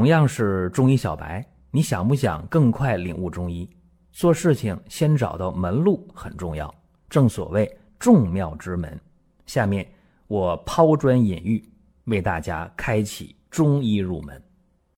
同样是中医小白，你想不想更快领悟中医？做事情先找到门路很重要，正所谓众妙之门。下面我抛砖引玉，为大家开启中医入门。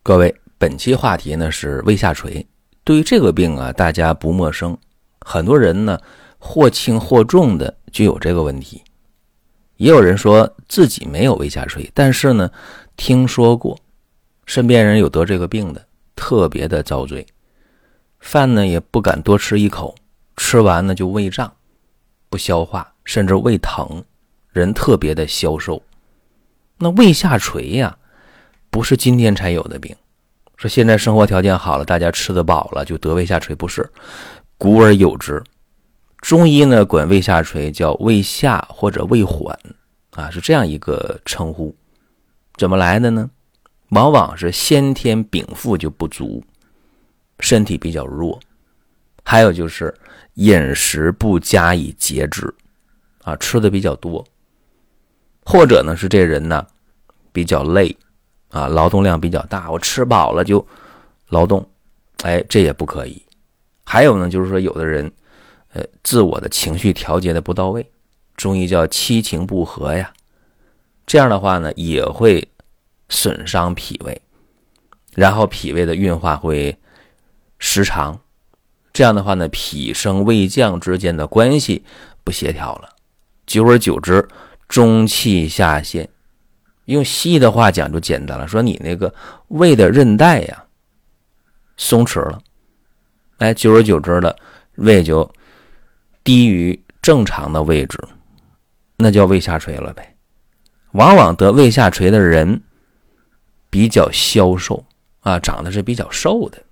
各位，本期话题呢是胃下垂。对于这个病啊，大家不陌生，很多人呢或轻或重的就有这个问题。也有人说自己没有胃下垂，但是呢听说过。身边人有得这个病的，特别的遭罪，饭呢也不敢多吃一口，吃完呢就胃胀，不消化，甚至胃疼，人特别的消瘦。那胃下垂呀，不是今天才有的病，说现在生活条件好了，大家吃得饱了就得胃下垂，不是，古而有之。中医呢管胃下垂叫胃下或者胃缓，啊，是这样一个称呼，怎么来的呢？往往是先天禀赋就不足，身体比较弱，还有就是饮食不加以节制，啊，吃的比较多，或者呢是这人呢比较累，啊，劳动量比较大，我吃饱了就劳动，哎，这也不可以。还有呢，就是说有的人，呃，自我的情绪调节的不到位，中医叫七情不和呀，这样的话呢也会。损伤脾胃，然后脾胃的运化会失常，这样的话呢，脾升胃降之间的关系不协调了，久而久之，中气下陷。用西医的话讲就简单了，说你那个胃的韧带呀松弛了，哎，久而久之的胃就低于正常的位置，那叫胃下垂了呗。往往得胃下垂的人。比较消瘦啊，长得是比较瘦的。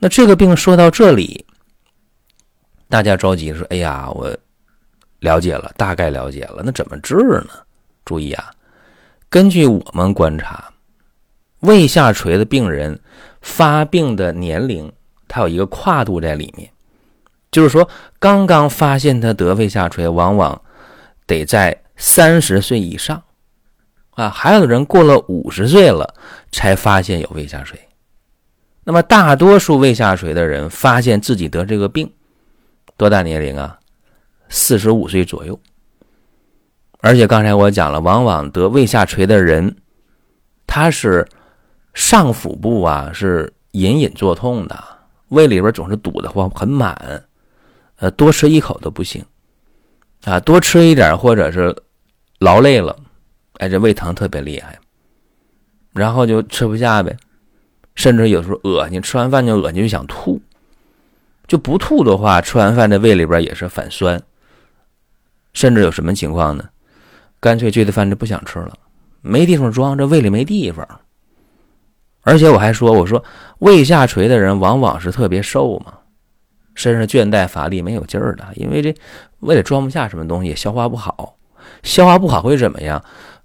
那这个病说到这里，大家着急说：“哎呀，我了解了，大概了解了。那怎么治呢？”注意啊，根据我们观察，胃下垂的病人发病的年龄，它有一个跨度在里面。就是说，刚刚发现他得胃下垂，往往得在三十岁以上。啊，还有的人过了五十岁了才发现有胃下垂。那么大多数胃下垂的人发现自己得这个病，多大年龄啊？四十五岁左右。而且刚才我讲了，往往得胃下垂的人，他是上腹部啊是隐隐作痛的，胃里边总是堵得慌，很满，呃，多吃一口都不行，啊，多吃一点或者是劳累了。哎，这胃疼特别厉害，然后就吃不下呗，甚至有时候恶心，吃完饭就恶心，就想吐，就不吐的话，吃完饭这胃里边也是反酸，甚至有什么情况呢？干脆这顿饭就不想吃了，没地方装，这胃里没地方。而且我还说，我说胃下垂的人往往是特别瘦嘛，身上倦怠乏力，没有劲儿的，因为这胃里装不下什么东西，消化不好，消化不好会怎么样？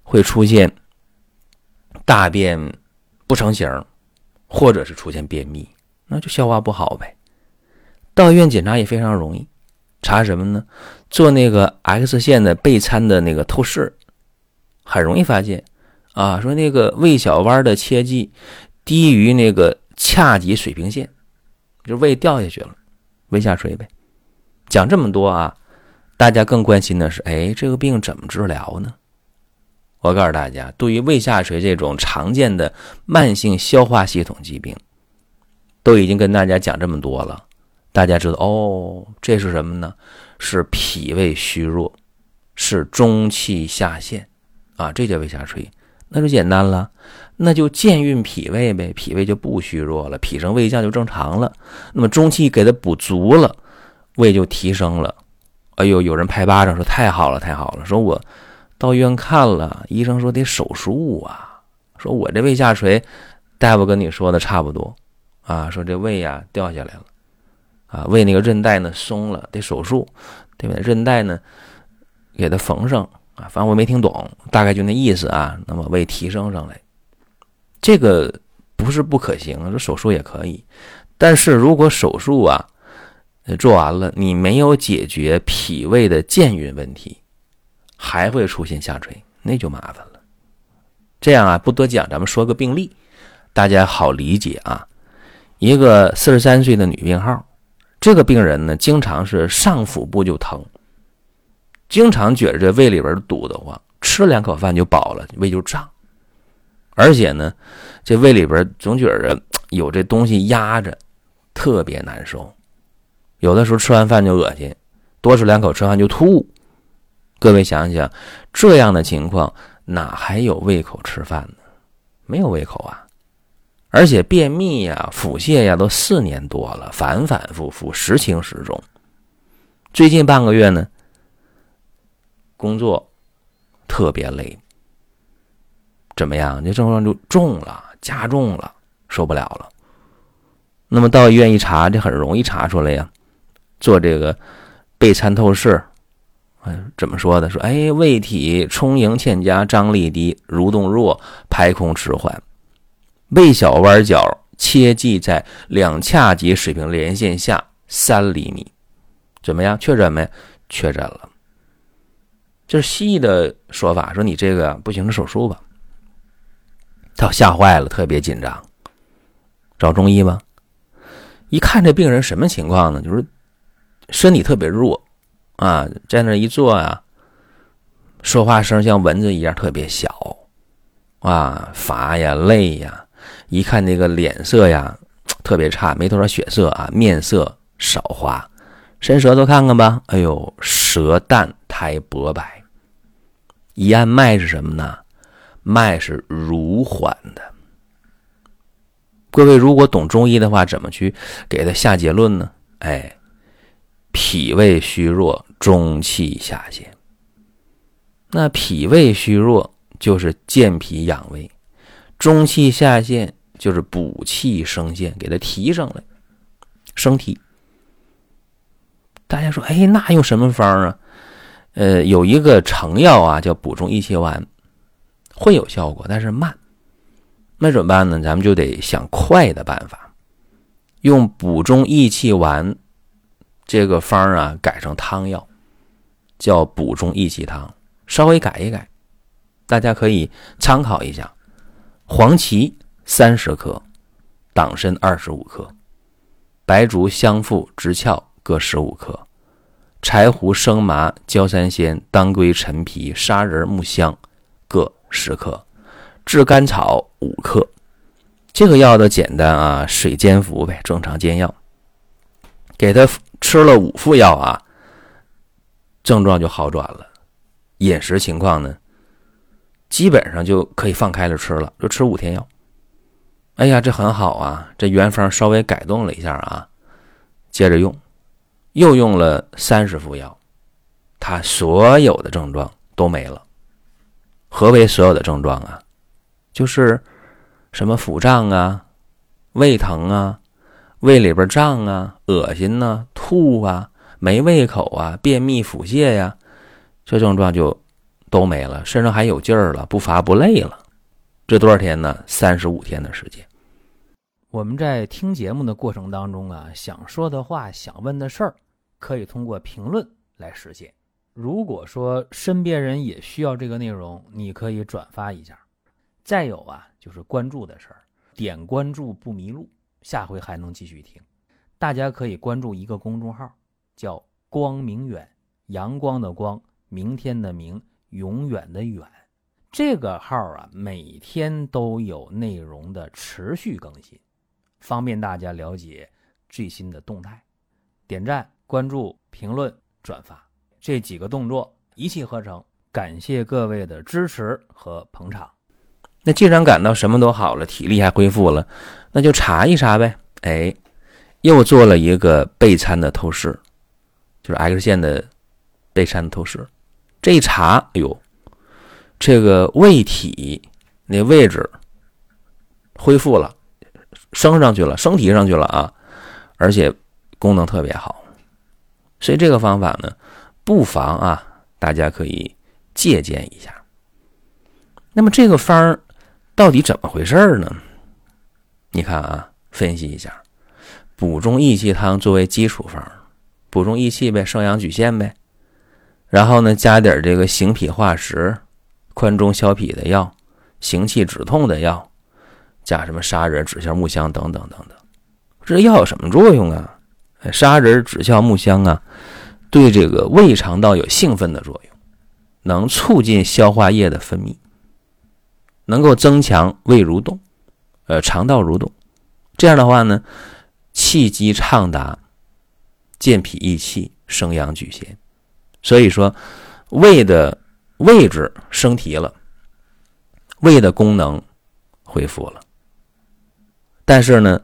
会出现大便不成形，或者是出现便秘，那就消化不好呗。到医院检查也非常容易，查什么呢？做那个 X 线的钡餐的那个透视，很容易发现啊。说那个胃小弯的切迹低于那个髂脊水平线，就胃掉下去了，胃下垂呗。讲这么多啊，大家更关心的是，哎，这个病怎么治疗呢？我告诉大家，对于胃下垂这种常见的慢性消化系统疾病，都已经跟大家讲这么多了。大家知道哦，这是什么呢？是脾胃虚弱，是中气下陷啊，这叫胃下垂。那就简单了，那就健运脾胃呗，脾胃就不虚弱了，脾升胃降就正常了。那么中气给它补足了，胃就提升了。哎呦，有人拍巴掌说太好了，太好了，说我。到医院看了，医生说得手术啊。说我这胃下垂，大夫跟你说的差不多啊。说这胃呀掉下来了，啊，胃那个韧带呢松了，得手术，对吧？韧带呢给它缝上啊。反正我没听懂，大概就那意思啊。那么胃提升上来，这个不是不可行，这手术也可以。但是如果手术啊做完了，你没有解决脾胃的健运问题。还会出现下垂，那就麻烦了。这样啊，不多讲，咱们说个病例，大家好理解啊。一个四十三岁的女病号，这个病人呢，经常是上腹部就疼，经常觉着这胃里边堵得慌，吃两口饭就饱了，胃就胀，而且呢，这胃里边总觉着有这东西压着，特别难受。有的时候吃完饭就恶心，多吃两口吃完就吐。各位想想，这样的情况哪还有胃口吃饭呢？没有胃口啊！而且便秘呀、腹泻呀，都四年多了，反反复复，时轻时重。最近半个月呢，工作特别累，怎么样？这症状就重了，加重了，受不了了。那么到医院一查，这很容易查出来呀。做这个钡参透视，怎么说的？说哎，胃体充盈欠佳，张力低，蠕动弱，排空迟缓。胃小弯角切记在两髂脊水平连线下三厘米，怎么样？确诊没？确诊了。这是西医的说法，说你这个不行，手术吧。他吓坏了，特别紧张，找中医吧。一看这病人什么情况呢？就是身体特别弱啊，在那一坐啊，说话声像蚊子一样特别小啊，乏呀，累呀。一看那个脸色呀，特别差，没多少血色啊，面色少花，伸舌头看看吧。哎呦，舌淡苔薄白。一按脉是什么呢？脉是如缓的。各位如果懂中医的话，怎么去给他下结论呢？哎，脾胃虚弱，中气下陷。那脾胃虚弱就是健脾养胃。中气下陷就是补气升陷，给它提上来，升提。大家说，哎，那用什么方啊？呃，有一个成药啊，叫补中益气丸，会有效果，但是慢。那怎么办呢？咱们就得想快的办法，用补中益气丸这个方啊，改成汤药，叫补中益气汤，稍微改一改，大家可以参考一下。黄芪三十克，党参二十五克，白术、香附、直壳各十五克，柴胡、生麻、焦三仙、当归、陈皮、砂仁、木香各十克，炙甘草五克。这个药的简单啊，水煎服呗，正常煎药。给他吃了五副药啊，症状就好转了。饮食情况呢？基本上就可以放开了吃了，就吃五天药。哎呀，这很好啊！这原方稍微改动了一下啊，接着用，又用了三十副药，他所有的症状都没了。何为所有的症状啊？就是什么腹胀啊、胃疼啊、胃里边胀啊、恶心呐、吐啊、没胃口啊、便秘、腹泻呀，这症状就。都没了，身上还有劲儿了，不乏不累了。这多少天呢？三十五天的时间。我们在听节目的过程当中啊，想说的话、想问的事儿，可以通过评论来实现。如果说身边人也需要这个内容，你可以转发一下。再有啊，就是关注的事儿，点关注不迷路，下回还能继续听。大家可以关注一个公众号，叫“光明远”，阳光的光，明天的明。永远的远，这个号啊，每天都有内容的持续更新，方便大家了解最新的动态。点赞、关注、评论、转发这几个动作一气呵成，感谢各位的支持和捧场。那既然感到什么都好了，体力还恢复了，那就查一查呗。哎，又做了一个钡餐的透视，就是 X 线的钡餐的透视。这一查，哎呦，这个胃体那位置恢复了，升上去了，升提上去了啊，而且功能特别好，所以这个方法呢，不妨啊，大家可以借鉴一下。那么这个方儿到底怎么回事呢？你看啊，分析一下，补中益气汤作为基础方，补中益气呗，生阳举陷呗。然后呢，加点这个行脾化食、宽中消痞的药、行气止痛的药，加什么砂仁、枳效、木香等等等等。这药有什么作用啊？砂仁、枳效、木香啊，对这个胃肠道有兴奋的作用，能促进消化液的分泌，能够增强胃蠕动，呃，肠道蠕动。这样的话呢，气机畅达，健脾益气，生阳举贤。所以说，胃的位置升提了，胃的功能恢复了。但是呢，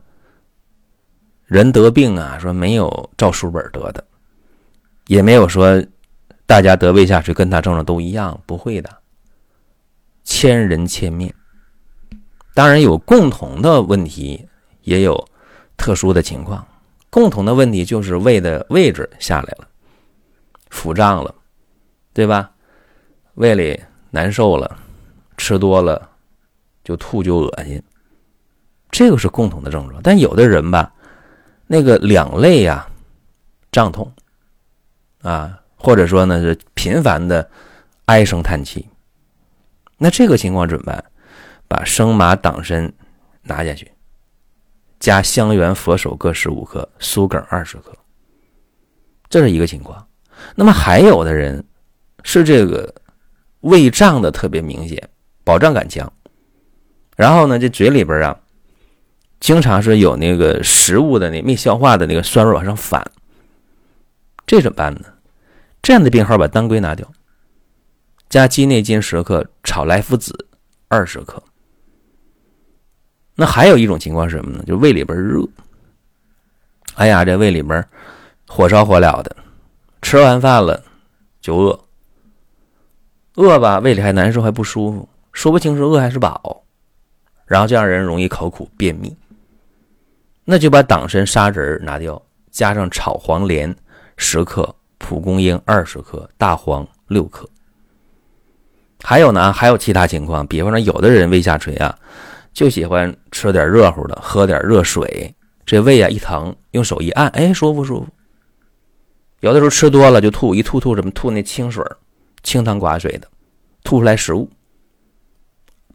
人得病啊，说没有照书本得的，也没有说大家得胃下垂跟他症状都一样，不会的，千人千面。当然有共同的问题，也有特殊的情况。共同的问题就是胃的位置下来了。腹胀了，对吧？胃里难受了，吃多了就吐就恶心，这个是共同的症状。但有的人吧，那个两肋呀胀痛啊，或者说呢是频繁的唉声叹气，那这个情况怎么办？把生麻党参拿下去，加香橼佛手各十五克，苏梗二十克，这是一个情况。那么还有的人是这个胃胀的特别明显，饱胀感强，然后呢，这嘴里边啊，经常是有那个食物的那没消化的那个酸味往上反，这怎么办呢？这样的病号把当归拿掉，加鸡内金十克，炒莱菔子二十克。那还有一种情况是什么呢？就胃里边热，哎呀，这胃里边火烧火燎的。吃完饭了就饿，饿吧胃里还难受还不舒服，说不清是饿还是饱，然后这样人容易口苦便秘。那就把党参、砂仁拿掉，加上炒黄连十克、蒲公英二十克、大黄六克。还有呢，还有其他情况，比方说有的人胃下垂啊，就喜欢吃点热乎的，喝点热水，这胃啊一疼，用手一按，哎，舒服舒服。有的时候吃多了就吐，一吐吐什么？吐那清水清汤寡水的，吐出来食物，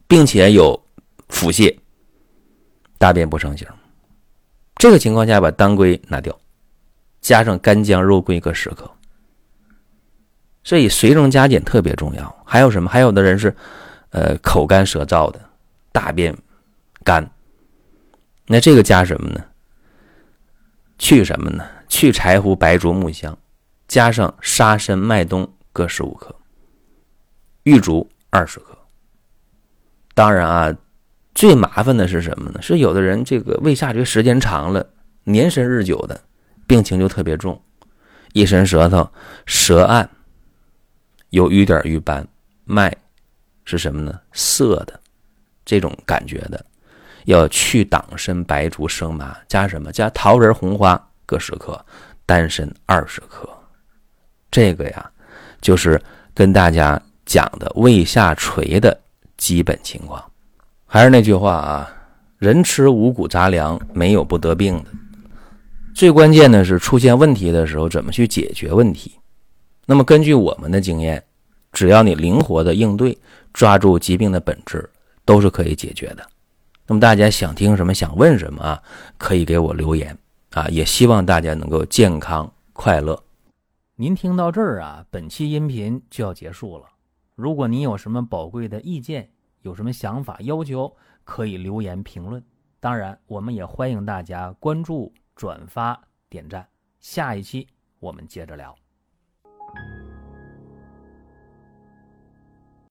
并且有腹泻，大便不成形。这个情况下，把当归拿掉，加上干姜、肉桂各十克。所以随症加减特别重要。还有什么？还有的人是，呃，口干舌燥的，大便干，那这个加什么呢？去什么呢？去柴胡、白术、木香，加上沙参、麦冬各十五克，玉竹二十克。当然啊，最麻烦的是什么呢？是有的人这个胃下垂时间长了，年深日久的，病情就特别重，一伸舌头，舌暗有瘀点瘀斑，脉是什么呢？涩的这种感觉的，要去党参、白术、生麻，加什么？加桃仁、红花。各十克，丹参二十克，这个呀，就是跟大家讲的胃下垂的基本情况。还是那句话啊，人吃五谷杂粮，没有不得病的。最关键的是出现问题的时候，怎么去解决问题。那么根据我们的经验，只要你灵活的应对，抓住疾病的本质，都是可以解决的。那么大家想听什么，想问什么啊，可以给我留言。啊，也希望大家能够健康快乐。您听到这儿啊，本期音频就要结束了。如果您有什么宝贵的意见，有什么想法要求，可以留言评论。当然，我们也欢迎大家关注、转发、点赞。下一期我们接着聊。